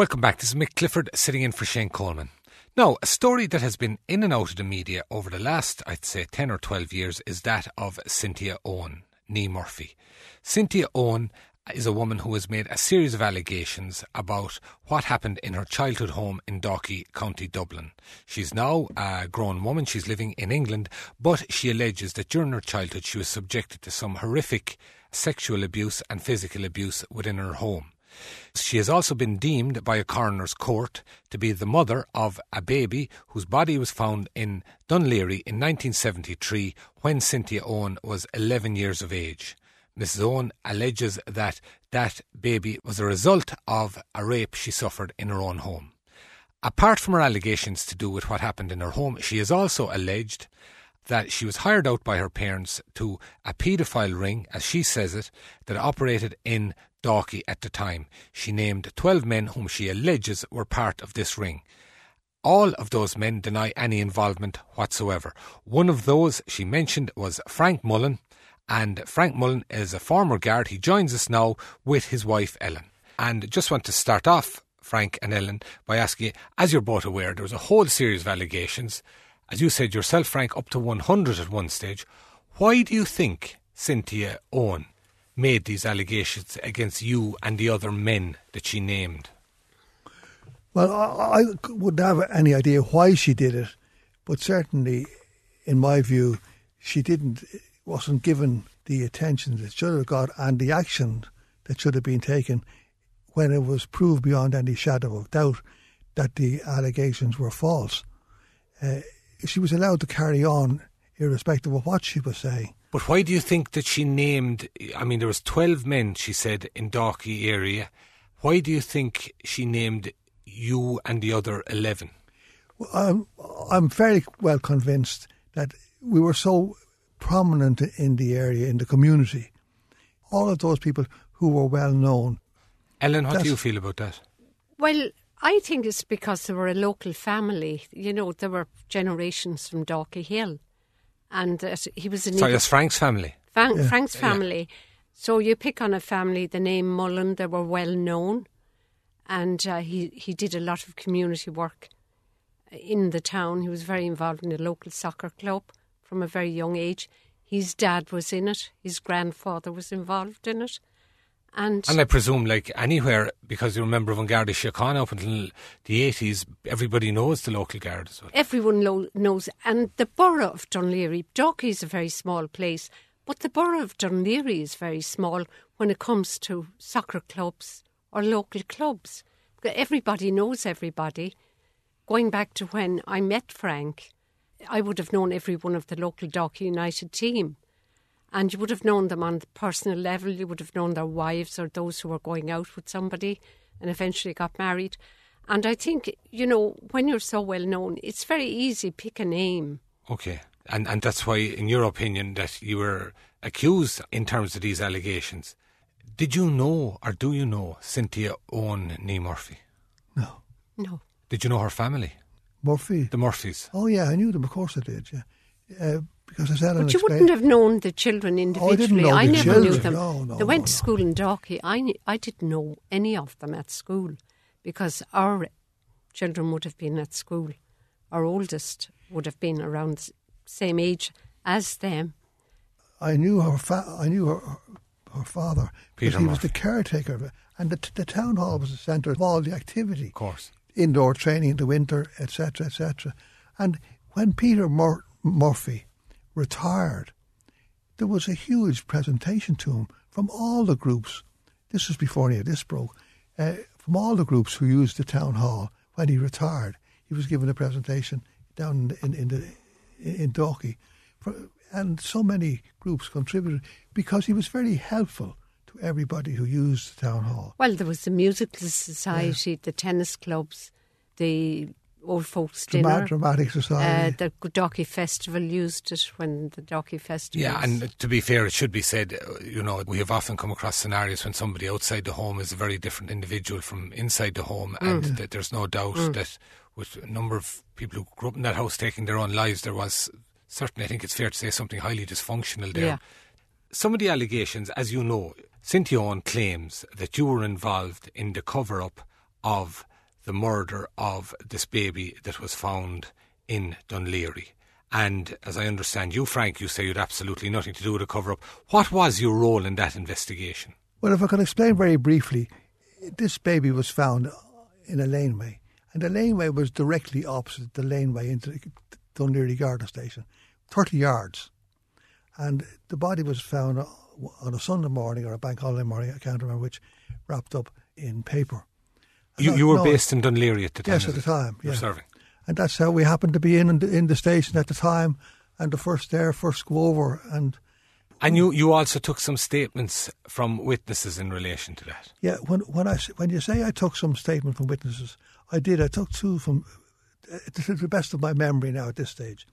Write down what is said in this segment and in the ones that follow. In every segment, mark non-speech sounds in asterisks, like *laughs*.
Welcome back. This is Mick Clifford sitting in for Shane Coleman. Now, a story that has been in and out of the media over the last, I'd say, 10 or 12 years is that of Cynthia Owen, Nee Murphy. Cynthia Owen is a woman who has made a series of allegations about what happened in her childhood home in Dalkey, County Dublin. She's now a grown woman, she's living in England, but she alleges that during her childhood she was subjected to some horrific sexual abuse and physical abuse within her home. She has also been deemed by a coroner's court to be the mother of a baby whose body was found in Laoghaire in 1973 when Cynthia Owen was 11 years of age. Mrs. Owen alleges that that baby was a result of a rape she suffered in her own home. Apart from her allegations to do with what happened in her home, she has also alleged that she was hired out by her parents to a paedophile ring, as she says it, that operated in Dalkey at the time. She named 12 men whom she alleges were part of this ring. All of those men deny any involvement whatsoever. One of those she mentioned was Frank Mullen, and Frank Mullen is a former guard. He joins us now with his wife Ellen. And just want to start off, Frank and Ellen, by asking you, as you're both aware, there was a whole series of allegations. As you said yourself, Frank, up to 100 at one stage. Why do you think Cynthia Owen made these allegations against you and the other men that she named? Well, I, I wouldn't have any idea why she did it, but certainly, in my view, she didn't wasn't given the attention that should have got and the action that should have been taken when it was proved beyond any shadow of doubt that the allegations were false. Uh, she was allowed to carry on irrespective of what she was saying. But why do you think that she named? I mean, there was twelve men. She said in Dalkey area. Why do you think she named you and the other eleven? Well, I'm, I'm fairly well convinced that we were so prominent in the area, in the community. All of those people who were well known. Ellen, what do you feel about that? Well, I think it's because they were a local family. You know, there were generations from Dalkey Hill and uh, he was a. Sorry, it's Frank's family. Frank, yeah. Frank's family. Yeah. So you pick on a family, the name Mullen, they were well known, and uh, he he did a lot of community work in the town. He was very involved in the local soccer club from a very young age. His dad was in it. His grandfather was involved in it. And, and I presume, like anywhere, because you remember when Garda Síochána up until the 80s, everybody knows the local guard as well. Everyone lo- knows. And the borough of Dún Laoghaire, is a very small place, but the borough of Laoghaire is very small when it comes to soccer clubs or local clubs. Everybody knows everybody. Going back to when I met Frank, I would have known every one of the local Dalkey United team and you would have known them on the personal level. You would have known their wives or those who were going out with somebody and eventually got married. And I think, you know, when you're so well known, it's very easy pick a name. Okay. And and that's why, in your opinion, that you were accused in terms of these allegations. Did you know or do you know Cynthia Owen Nee Murphy? No. No. Did you know her family? Murphy? The Murphys. Oh, yeah, I knew them. Of course I did, yeah. Uh, because as Ellen But you wouldn't have known the children individually. Oh, I, I never children. knew them. No, no, they went no, to school in Dalkey. I, I didn't know any of them at school because our children would have been at school. Our oldest would have been around the same age as them. I knew her. Fa- I knew her, her father Peter because he was the caretaker of it, and the, the town hall was the centre of all the activity. Of course. Indoor training in the winter, etc., etc. And when Peter Mur- Murphy retired, there was a huge presentation to him from all the groups. This was before any of this broke. Uh, from all the groups who used the town hall when he retired, he was given a presentation down in in, the in Dalkey, and so many groups contributed because he was very helpful to everybody who used the town hall. Well, there was the musical society, yeah. the tennis clubs, the old folks dinner. Dramatic Society. Uh, the Dalkey Festival used it when the Dalkey Festival. Yeah, and to be fair, it should be said, uh, you know, we have often come across scenarios when somebody outside the home is a very different individual from inside the home, mm. and that there's no doubt mm. that with a number of people who grew up in that house taking their own lives, there was certainly, I think it's fair to say, something highly dysfunctional there. Yeah. Some of the allegations, as you know, Cynthia Owen claims that you were involved in the cover up of the murder of this baby that was found in Dún Laoghaire. And as I understand you, Frank, you say you had absolutely nothing to do with the cover up. What was your role in that investigation? Well, if I can explain very briefly, this baby was found in a laneway, and the laneway was directly opposite the laneway into Dún Laoghaire Garda Station, 30 yards. And the body was found on a Sunday morning or a bank holiday morning, I can't remember which, wrapped up in paper. You, you were no, based in Dún Laoghaire at the time? Yes, at the time. Yeah. serving. And that's how we happened to be in, in the, in the station at the time, and the first there, first go over. And and you, you also took some statements from witnesses in relation to that. Yeah, when when I when you say I took some statement from witnesses, I did. I took two from, uh, to the best of my memory now at this stage,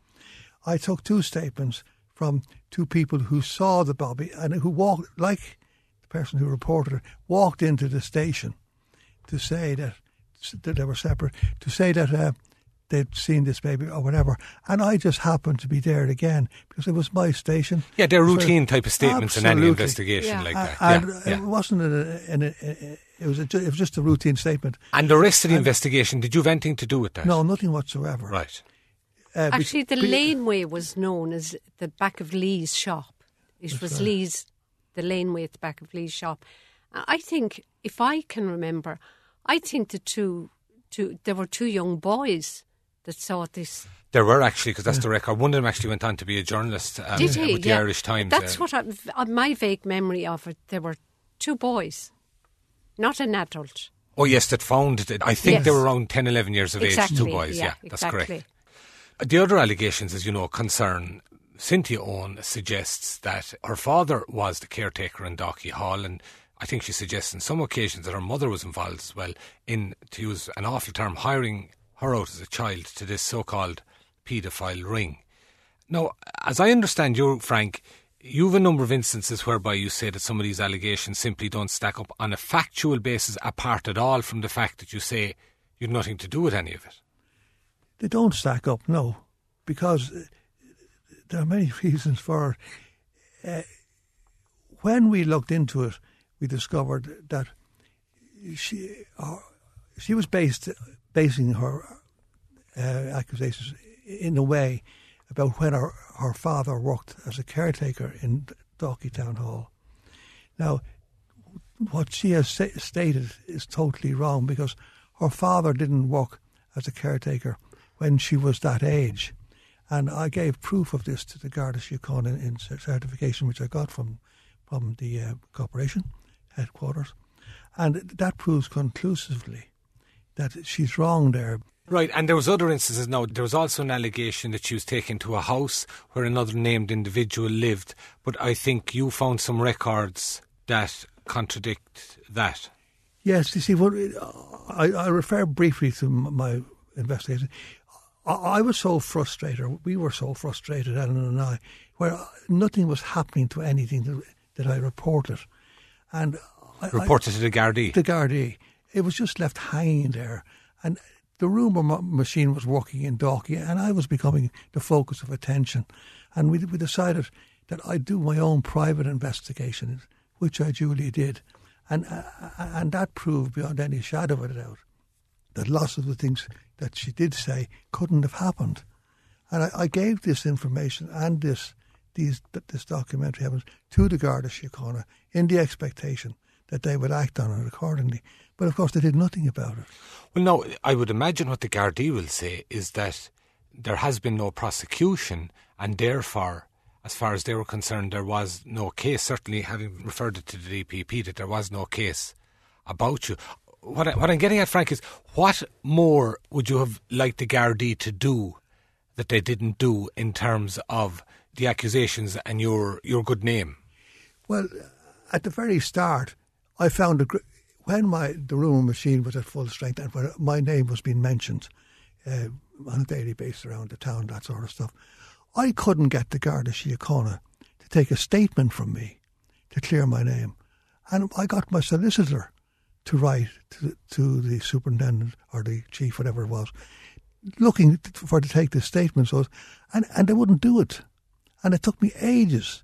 I took two statements from two people who saw the Bobby and who walked, like the person who reported it, walked into the station to say that, that they were separate, to say that uh, they'd seen this baby or whatever. And I just happened to be there again because it was my station. Yeah, they're routine so, type of statements absolutely. in any investigation yeah. like that. And yeah, it wasn't a, a, a, it was a, it was just a routine statement. And the rest of the and, investigation, did you have anything to do with that? No, nothing whatsoever. Right. Uh, Actually, the be, laneway was known as the back of Lee's shop. It was right. Lee's, the laneway at the back of Lee's shop. I think, if I can remember, I think the two, two there were two young boys that saw this. There were actually, because that's yeah. the record. One of them actually went on to be a journalist um, Did he? with the yeah. Irish Times. That's uh, what I, uh, my vague memory of it. There were two boys, not an adult. Oh yes, that found it. I think yes. they were around 10, 11 years of exactly, age. Two boys. Yeah, yeah that's exactly. correct. The other allegations, as you know, concern Cynthia Owen suggests that her father was the caretaker in Dalkey Hall, and I think she suggests on some occasions that her mother was involved as well in, to use an awful term, hiring her out as a child to this so-called paedophile ring. Now, as I understand you, Frank, you have a number of instances whereby you say that some of these allegations simply don't stack up on a factual basis, apart at all from the fact that you say you've nothing to do with any of it. They don't stack up, no, because uh, there are many *laughs* reasons for it. Uh, when we looked into it, we discovered that she uh, she was based basing her uh, accusations in a way about when her, her father worked as a caretaker in Dalkey Town Hall. Now, what she has stated is totally wrong because her father didn't work as a caretaker when she was that age. And I gave proof of this to the Garda Síochána in, in certification, which I got from, from the uh, corporation headquarters. And that proves conclusively that she's wrong there. Right, and there was other instances. Now, there was also an allegation that she was taken to a house where another named individual lived, but I think you found some records that contradict that. Yes, you see, what I, I refer briefly to my investigation. I was so frustrated, we were so frustrated, Ellen and I, where nothing was happening to anything that, that I reported. And reported I, to the Gardaí? The Gardaí. It was just left hanging there. And the rumour machine was working in Dalkey, and I was becoming the focus of attention. And we, we decided that I'd do my own private investigation, which I duly did. And, uh, and that proved beyond any shadow of a doubt that lots of the things that she did say couldn't have happened. And I, I gave this information and this these this documentary evidence to the Garda Síochána in the expectation that they would act on it accordingly. But of course, they did nothing about it. Well, no, I would imagine what the Gardaí will say is that there has been no prosecution, and therefore, as far as they were concerned, there was no case. Certainly, having referred it to the DPP, that there was no case about you what, I, what I'm getting at, Frank, is what more would you have liked the Gardaí to do that they didn't do in terms of the accusations and your your good name? Well, at the very start, I found a, when my the rumour machine was at full strength and when my name was being mentioned uh, on a daily basis around the town, that sort of stuff, I couldn't get the Garda Síochána to take a statement from me to clear my name, and I got my solicitor to write to, to the superintendent or the chief, whatever it was, looking for to take this statement. So, and and they wouldn't do it, and it took me ages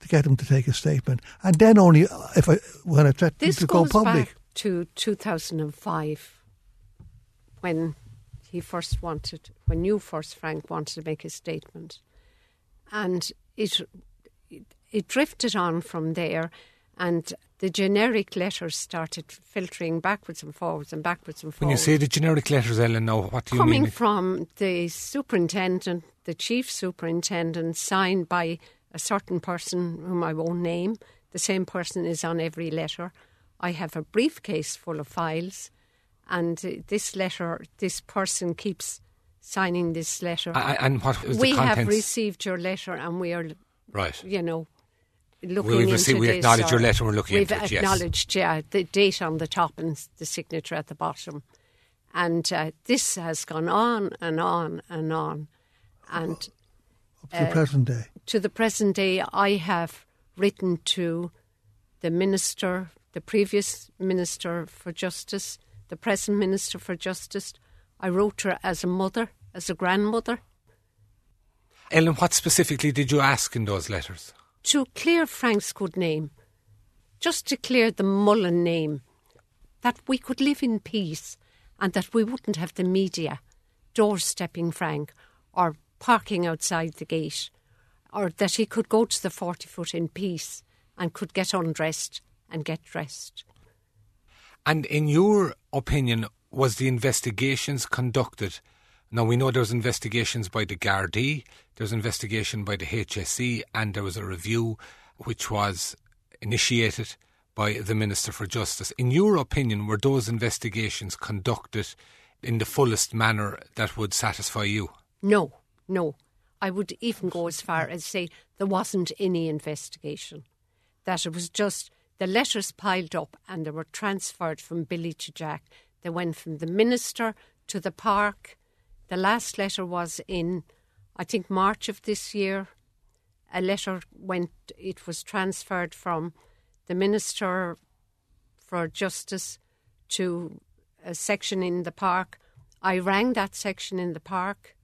to get him to take a statement, and then only uh, if I when I threatened this to go public. Back to two thousand and five. when he first wanted, when you first, Frank, wanted to make a statement. And it, it, it drifted on from there, and the generic letters started filtering backwards and forwards and backwards and forwards. When you say the generic letters, Ellen, now what do you Coming mean? Coming from the superintendent, the chief superintendent, signed by a certain person whom I won't name. The same person is on every letter. I have a briefcase full of files, and uh, this letter, this person keeps signing this letter. I- and what was we have received your letter, and we are, right. you know, looking We've into We acknowledge your letter. We're looking we've into it, yes. acknowledged, yeah, the date on the top and the signature at the bottom, and uh, this has gone on and on and on, and Up to the uh, present day. to the present day, I have written to the minister, the previous minister for justice, the present minister for justice. I wrote to her as a mother, as a grandmother, Ellen, what specifically did you ask in those letters? to clear Frank's good name, just to clear the Mullen name, that we could live in peace and that we wouldn't have the media doorstepping Frank or parking outside the gate, or that he could go to the 40 foot in peace and could get undressed and get dressed. And in your opinion, was the investigations conducted? Now we know there was investigations by the Gardaí, there was investigation by the HSE, and there was a review which was initiated by the Minister for Justice. In your opinion, were those investigations conducted in the fullest manner that would satisfy you? No, no. I would even go as far as say there wasn't any investigation. That it was just the letters piled up and they were transferred from Billy to Jack. They went from the minister to the park. The last letter was in, I think, March of this year. A letter went, it was transferred from the minister for justice to a section in the park. I rang that section in the park.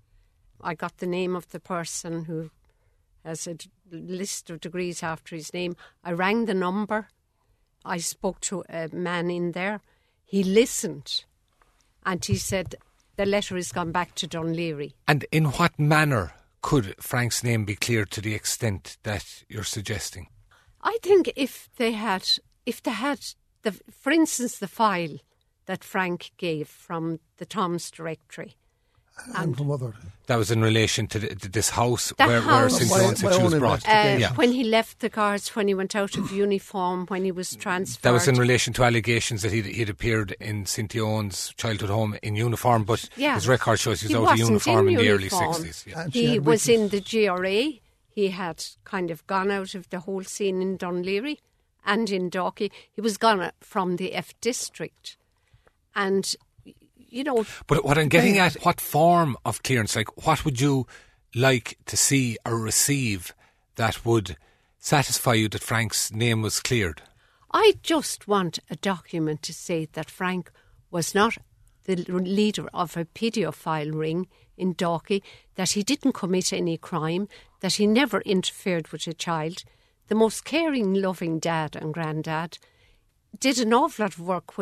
I got the name of the person who has a list of degrees after his name. I rang the number. I spoke to a man in there. He listened and he said, The letter has gone back to Dún Laoghaire. And in what manner could Frank's name be cleared to the extent that you're suggesting? I think if they had, if they had, the, for instance, the file that Frank gave from the Thom's directory, And from other. That was in relation to, the, this house That where, where house- Cynthia My- Owen said my she was own brought. uh, yeah. when he left the guards, when he went out of uniform, when he was transferred. That was in relation to allegations that he'd, he'd appeared in Cynthia Owen's childhood home in uniform, but Yeah. his record shows he was He out of uniform in, in the early 60s. Yeah. He had was in the GRA. He had kind of gone out of the whole scene in Dún Laoghaire and in Dalkey. He was gone from the F district. And, you know, But what I'm getting at, what form of clearance, like what would you like to see or receive that would satisfy you that Frank's name was cleared? I just want a document to say that Frank was not the leader of a paedophile ring in Dalkey, that he didn't commit any crime, that he never interfered with a child. The most caring, loving dad and granddad did an awful lot of work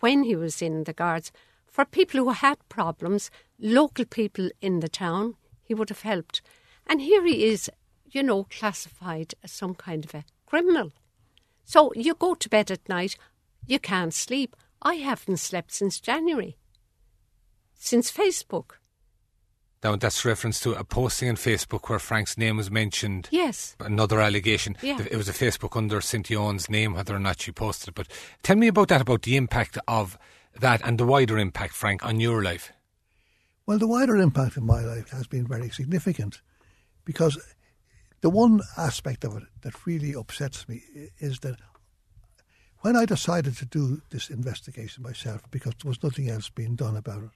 when he was in the guards for people who had problems, local people in the town. He would have helped. And here he is, you know, classified as some kind of a criminal. So you go to bed at night, you can't sleep. I haven't slept since January, since Facebook. Now, that's reference to a posting on Facebook where Frank's name was mentioned. Yes. Another allegation. Yeah. It was a Facebook under Cynthia Owen's name, whether or not she posted it. But tell me about that, about the impact of that and the wider impact, Frank, on your life. Well, the wider impact in my life has been very significant because the one aspect of it that really upsets me is that when I decided to do this investigation myself, because there was nothing else being done about it,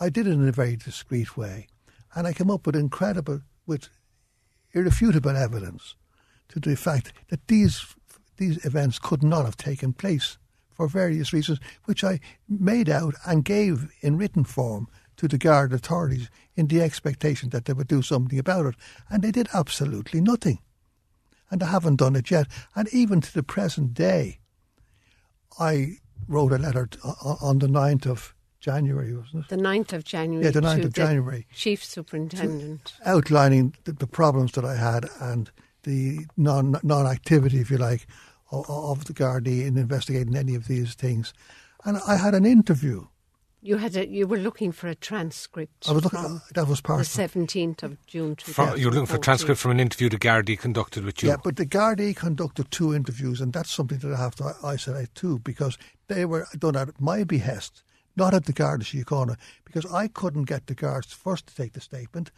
I did it in a very discreet way, and I came up with incredible, with irrefutable evidence to the fact that these these events could not have taken place for various reasons, which I made out and gave in written form to the guard authorities in the expectation that they would do something about it, and they did absolutely nothing, and they haven't done it yet, and even to the present day. I wrote a letter t- on the 9th of January, wasn't it? The 9th of January. Yeah, the 9th to of January. Chief Superintendent. outlining the, the problems that I had and the non non activity, if you like, of, of the Gardaí in investigating any of these things. And I had an interview. You had a, you were looking for a transcript. I was looking. from that was part of it. seventeenth of June. From, you were looking for a transcript from an interview the Gardaí conducted with you. Yeah, but the Gardaí conducted two interviews, and that's something that I have to isolate too, because they were done at my behest, not at the Garda Síochána, because I couldn't get the guards first to take the statement,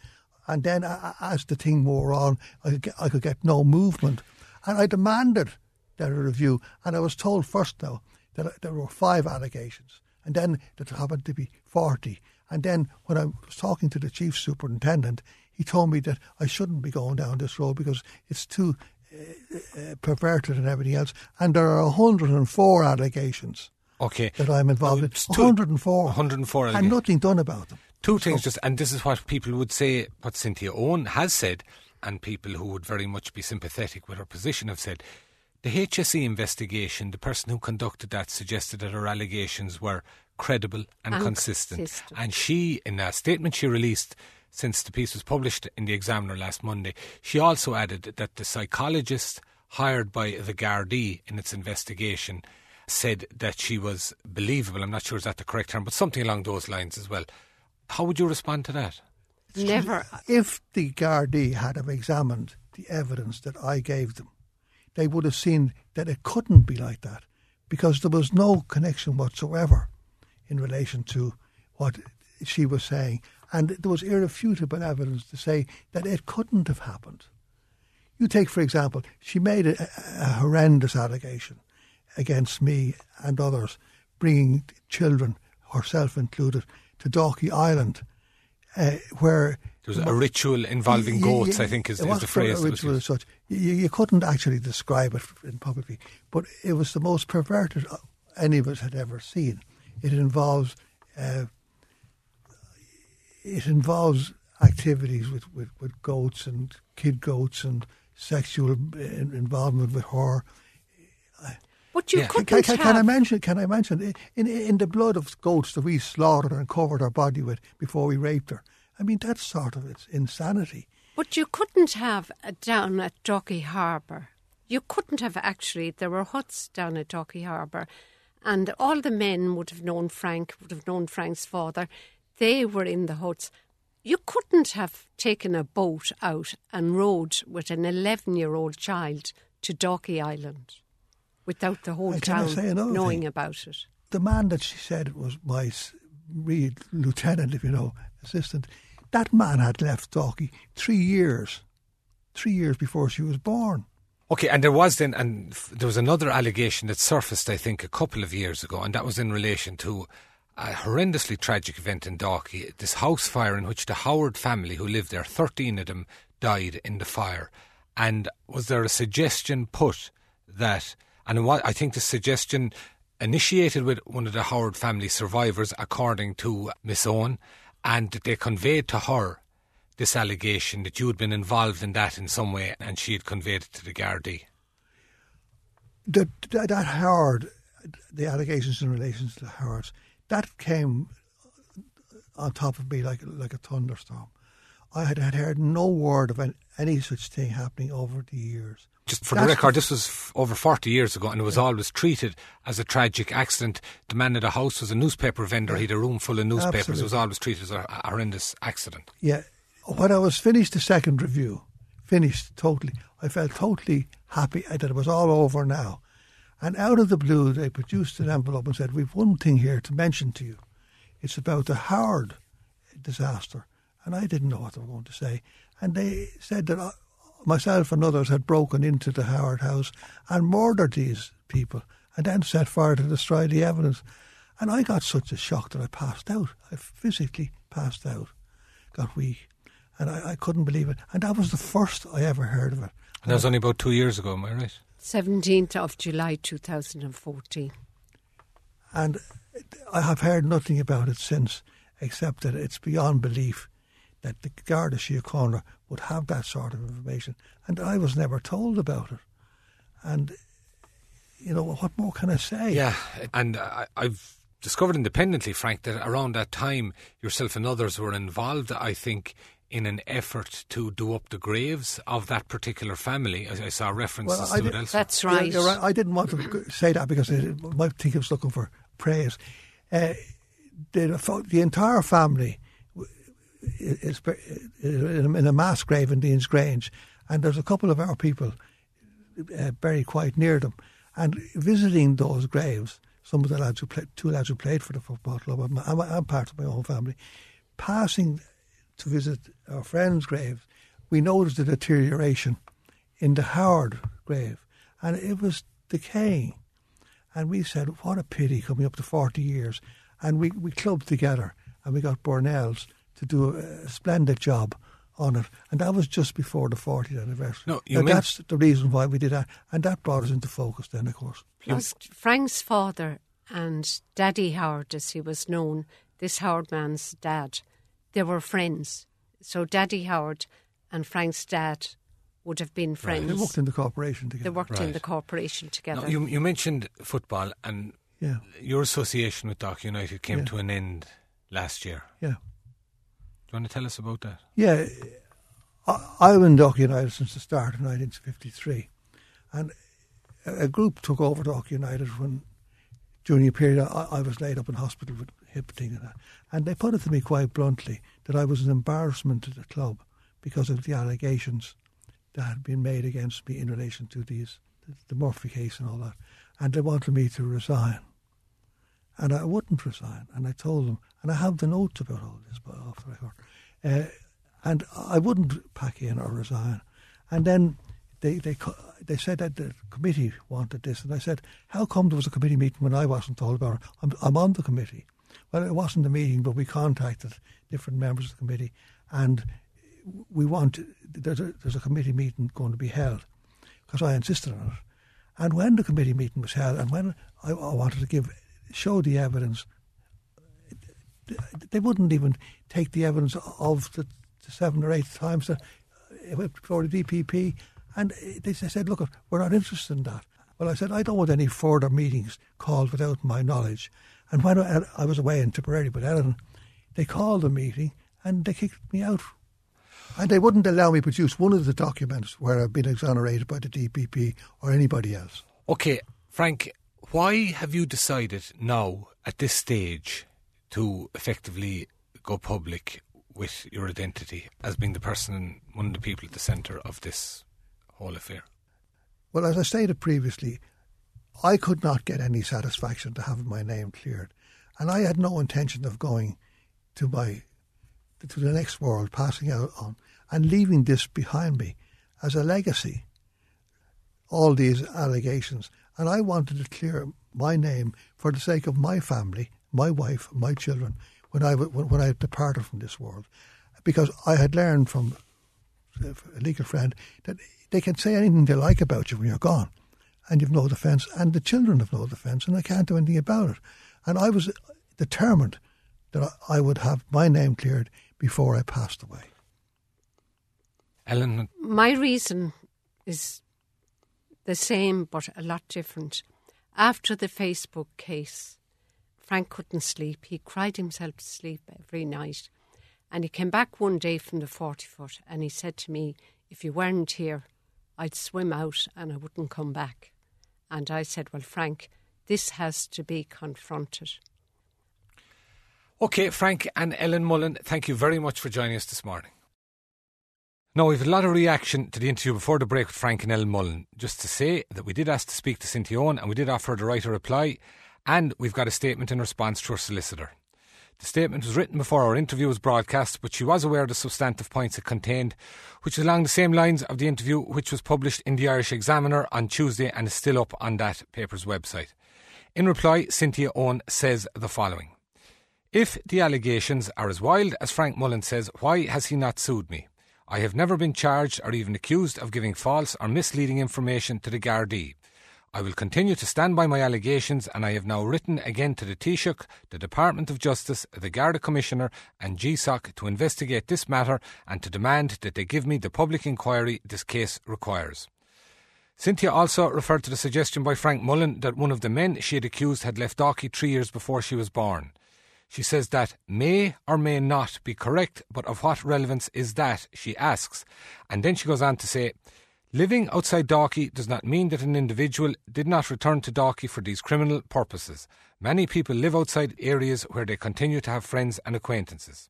and then a- a- as the thing wore on, I could get, I could get no movement, and I demanded their review, and I was told first now that there were five allegations, and then that there happened to be forty, and then when I was talking to the chief superintendent, he told me that I shouldn't be going down this road because it's too uh, perverted and everything else. And there are 104 allegations Okay. that I'm involved in. It's two- 104. 104 And nothing done about them. Two things, just and this is what people would say, what Cynthia Owen has said, and people who would very much be sympathetic with her position have said. The HSE investigation, the person who conducted that suggested that her allegations were credible and, And consistent. consistent. And she, in a statement she released since the piece was published in the Examiner last Monday, she also added that the psychologist hired by the Gardaí in its investigation said that she was believable. I'm not sure is that the correct term, but something along those lines as well. How would you respond to that? Never. If the Gardaí had have examined the evidence that I gave them, they would have seen that it couldn't be like that because there was no connection whatsoever in relation to what she was saying. And there was irrefutable evidence to say that it couldn't have happened. You take, for example, she made a, a horrendous allegation against me and others, bringing children, herself included, to Dalkey Island, uh, where There was a ritual involving goats, I think is, is the phrase. a that was ritual as such. You, you couldn't actually describe it in publicly, but it was the most perverted any of us had ever seen. It involves uh, it involves activities with, with, with goats and kid goats and sexual uh, involvement with her. But you Yeah. couldn't Can, can, have. can I mention? Can I mention in in the blood of goats that we slaughtered and covered her body with before we raped her? I mean, that's sort of it's insanity. But you couldn't have uh, down at Dalkey Harbour. You couldn't have actually. There were huts down at Dalkey Harbour, and all the men would have known Frank, would have known Frank's father. They were in the huts. You couldn't have taken a boat out and rowed with an 11 year old child to Dalkey Island without the whole And town knowing thing? about it. the man that she said was my s- real lieutenant, if you know, assistant, that man had left Dalkey three years, three years before she was born. Okay, and there was then, and f- there was another allegation that surfaced, I think, a couple of years ago, and that was in relation to a horrendously tragic event in Dalkey, this house fire in which the Howard family who lived there, 13 of them, died in the fire. And was there a suggestion put that, and what I think the suggestion initiated with one of the Howard family survivors, according to Miss Owen, and they conveyed to her this allegation that you had been involved in that in some way and she had conveyed it to the Gardaí. That, that, Howard, the allegations in relation to the Howards, that came on top of me like like a thunderstorm. I had, had heard no word of any, any such thing happening over the years. Just for the record, this was f- over 40 years ago and it was always treated as a tragic accident. The man in the house was a newspaper vendor. He had a room full of newspapers. It was always treated as a, a horrendous accident. Yeah. When I was finished the second review, finished totally, I felt totally happy that it was all over now. And out of the blue, they produced an envelope and said, We've one thing here to mention to you. It's about the Howard disaster. And I didn't know what they were going to say. And they said that I, myself and others had broken into the Howard house and murdered these people and then set fire to destroy the evidence. And I got such a shock that I passed out. I physically passed out, got weak. And I, I couldn't believe it. And that was the first I ever heard of it. And that was only about two years ago, am I right? 17th of July 2014. And I have heard nothing about it since, except that it's beyond belief that the Garda Síochána would have that sort of information. And I was never told about it. And, you know, what more can I say? Yeah, and I, I've discovered independently, Frank, that around that time yourself and others were involved, I think, in an effort to do up the graves of that particular family. I, I saw references Well, I to did- it elsewhere. That's right. You're right. I didn't want to say that because I might think I was looking for praise. Uh, the, the entire family in a mass grave in Deansgrange, and there's a couple of our people uh, buried quite near them. And visiting those graves, some of the lads who played, two lads who played for the football club, I'm, I'm, I'm part of my own family, passing to visit our friend's grave, we noticed the deterioration in the Howard grave, and it was decaying. And we said, what a pity coming up to 40 years. And we, we clubbed together and we got Burnell's to do a, a splendid job on it. And that was just before the 40th anniversary. No, you Now, meant- that's the reason why we did that. And that brought us into focus then, of course. Plus, Frank's father and Daddy Howard, as he was known, this Howard man's dad, they were friends. So Daddy Howard and Frank's dad would have been friends. They worked in the corporation together. They together. worked in the corporation together. Now, you, you mentioned football, and Yeah, your association with Dalkey United came Yeah. to an end last year. yeah. Do you want to tell us about that? Yeah, I've been Dalkey United since the start of 1953, and a, group took over Dalkey United when, during a period I, I was laid up in hospital with hip thing and that, and they put it to me quite bluntly that I was an embarrassment to the club because of the allegations that had been made against me in relation to these the, the Murphy case and all that, and they wanted me to resign. And I wouldn't resign. And I told them, and I have the notes about all this, but off the record. Uh, and I wouldn't pack in or resign. And then they they they said that the committee wanted this, and I said, "How come there was a committee meeting when I wasn't told about it? I'm, I'm on the committee." Well, it wasn't a meeting, but we contacted different members of the committee, and we want there's a there's a committee meeting going to be held because I insisted on it. And when the committee meeting was held, and when I, I wanted to give show the evidence, they wouldn't even take the evidence of the, the seven or eight times that it went before the DPP, and they said, "Look, we're not interested in that." Well, I said, "I don't want any further meetings called without my knowledge." And when I, was away in Tipperary with Ellen, they called a meeting and they kicked me out. And they wouldn't allow me to produce one of the documents where I've been exonerated by the DPP or anybody else. Okay, Frank, why have you decided now at this stage to effectively go public with your identity as being the person, one of the people at the centre of this whole affair? Well, as I stated previously, I could not get any satisfaction to having my name cleared, and I had no intention of going to my to the next world, passing out on and leaving this behind me as a legacy. All these allegations, and I wanted to clear my name for the sake of my family, my wife, my children, when I w- when I departed from this world, because I had learned from a legal friend that they can say anything they like about you when you're gone, and you've no defence, and the children have no defence, and I can't do anything about it. And I was determined that I- I would have my name cleared before I passed away. Ellen, My reason is the same but a lot different. After the Facebook case, Frank couldn't sleep. He cried himself to sleep every night. And he came back one day from the 40 foot and he said to me, If you weren't here, I'd swim out and I wouldn't come back. And I said, Well, Frank, this has to be confronted. Okay, Frank and Ellen Mullen, thank you very much for joining us this morning. Now, we've had a lot of reaction to the interview before the break with Frank and Ellen Mullen. Just to say that we did ask to speak to Cynthia Owen and we did offer her to write a reply, and we've got a statement in response to her solicitor. The statement was written before our interview was broadcast, but she was aware of the substantive points it contained, which is along the same lines of the interview which was published in the Irish Examiner on Tuesday and is still up on that paper's website. In reply, Cynthia Owen says the following. If the allegations are as wild as Frank Mullen says, why has he not sued me? I have never been charged or even accused of giving false or misleading information to the Gardaí. I will continue to stand by my allegations and I have now written again to the Taoiseach, the Department of Justice, the Garda Commissioner and GSOC to investigate this matter and to demand that they give me the public inquiry this case requires. Cynthia also referred to the suggestion by Frank Mullen that one of the men she had accused had left Dalkey three years before she was born. She says that may or may not be correct, but of what relevance is that, she asks. And then she goes on to say, Living outside Dalkey does not mean that an individual did not return to Dalkey for these criminal purposes. Many people live outside areas where they continue to have friends and acquaintances.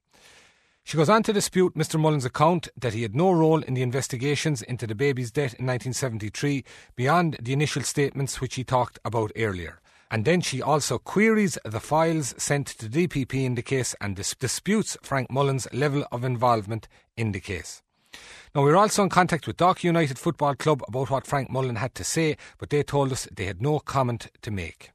She goes on to dispute Mr. Mullen's account that he had no role in the investigations into the baby's death in 1973 beyond the initial statements which he talked about earlier. And then she also queries the files sent to DPP in the case and dis- disputes Frank Mullen's level of involvement in the case. Now, we were also in contact with Dalkey United Football Club about what Frank Mullen had to say, but they told us they had no comment to make.